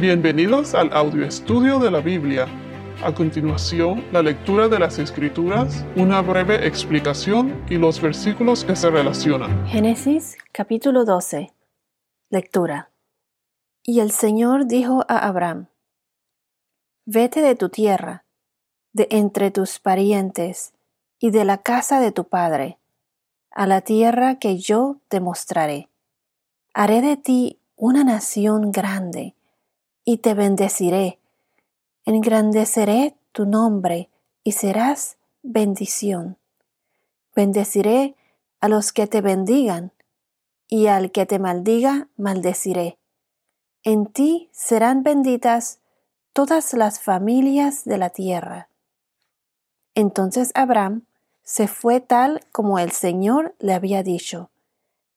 Bienvenidos al audio estudio de la Biblia. A continuación, la lectura de las Escrituras, una breve explicación y los versículos que se relacionan. Génesis capítulo 12. Lectura. Y el Señor dijo a Abraham, Vete de tu tierra, de entre tus parientes y de la casa de tu padre, a la tierra que yo te mostraré. Haré de ti una nación grande y te bendeciré. Engrandeceré tu nombre y serás bendición. Bendeciré a los que te bendigan y al que te maldiga maldeciré. En ti serán benditas todas las familias de la tierra. Entonces Abraham se fue tal como el Señor le había dicho,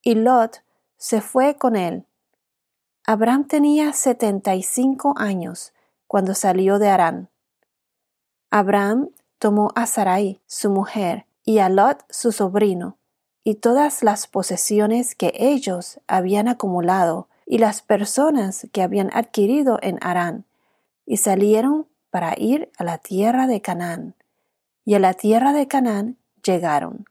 y Lot se fue con él. Abraham tenía setenta y cinco años cuando salió de Arán. Abraham tomó a Sarai, su mujer, y a Lot, su sobrino, y todas las posesiones que ellos habían acumulado y las personas que habían adquirido en Arán, y salieron para ir a la tierra de Canaán. Y a la tierra de Canaán llegaron.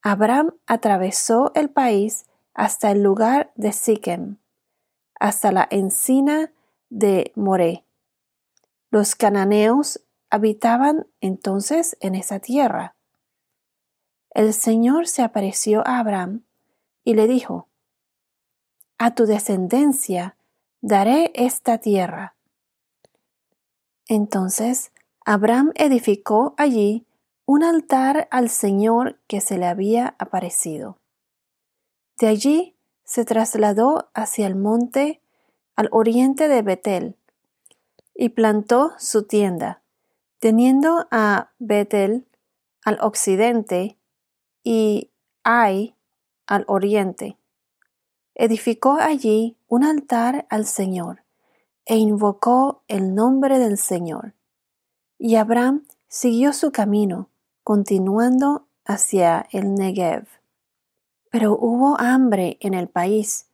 Abraham atravesó el país hasta el lugar de Siquem, hasta la encina de Moré. Los cananeos habitaban entonces en esa tierra. El Señor se apareció a Abraham y le dijo, A tu descendencia daré esta tierra. Entonces Abraham edificó allí un altar al Señor que se le había aparecido. De allí se trasladó hacia el monte al oriente de Betel y plantó su tienda, teniendo a Betel al occidente y Ai al oriente. Edificó allí un altar al Señor e invocó el nombre del Señor. Y Abraham siguió su camino, continuando hacia el Negev. Pero hubo hambre en el país,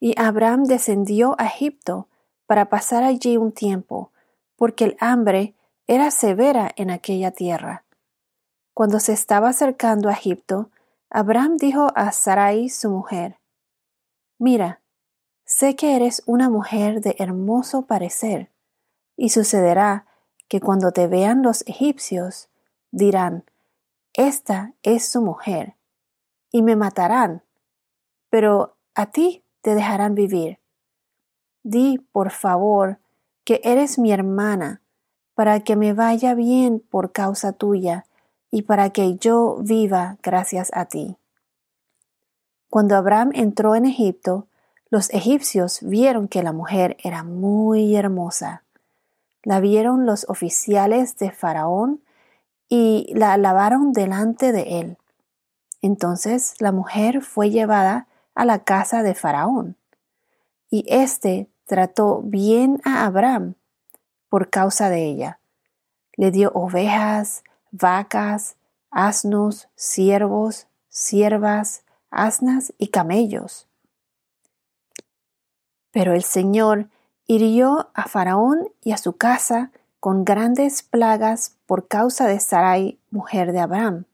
y Abraham descendió a Egipto para pasar allí un tiempo, porque el hambre era severa en aquella tierra. Cuando se estaba acercando a Egipto, Abraham dijo a Sarai su mujer, Mira, sé que eres una mujer de hermoso parecer, y sucederá que cuando te vean los egipcios, dirán, Esta es su mujer, y me matarán, pero a ti te dejarán vivir. Di, por favor, que eres mi hermana, para que me vaya bien por causa tuya, y para que yo viva gracias a ti. Cuando Abraham entró en Egipto, los egipcios vieron que la mujer era muy hermosa. La vieron los oficiales de Faraón y la alabaron delante de él. Entonces la mujer fue llevada a la casa de Faraón, y éste trató bien a Abraham por causa de ella. Le dio ovejas, vacas, asnos, siervos, siervas, asnas y camellos. Pero el Señor hirió a Faraón y a su casa con grandes plagas por causa de Sarai, mujer de Abraham.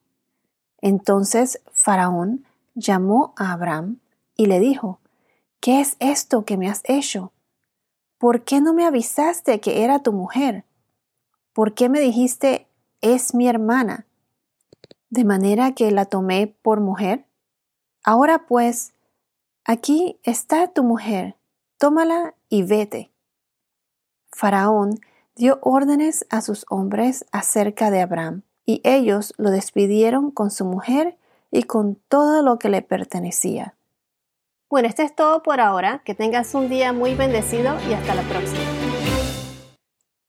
Entonces Faraón llamó a Abraham y le dijo, ¿Qué es esto que me has hecho? ¿Por qué no me avisaste que era tu mujer? ¿Por qué me dijiste, es mi hermana? De manera que la tomé por mujer. Ahora pues, aquí está tu mujer, tómala y vete. Faraón dio órdenes a sus hombres acerca de Abraham y ellos lo despidieron con su mujer y con todo lo que le pertenecía. Bueno, esto es todo por ahora. Que tengas un día muy bendecido y hasta la próxima.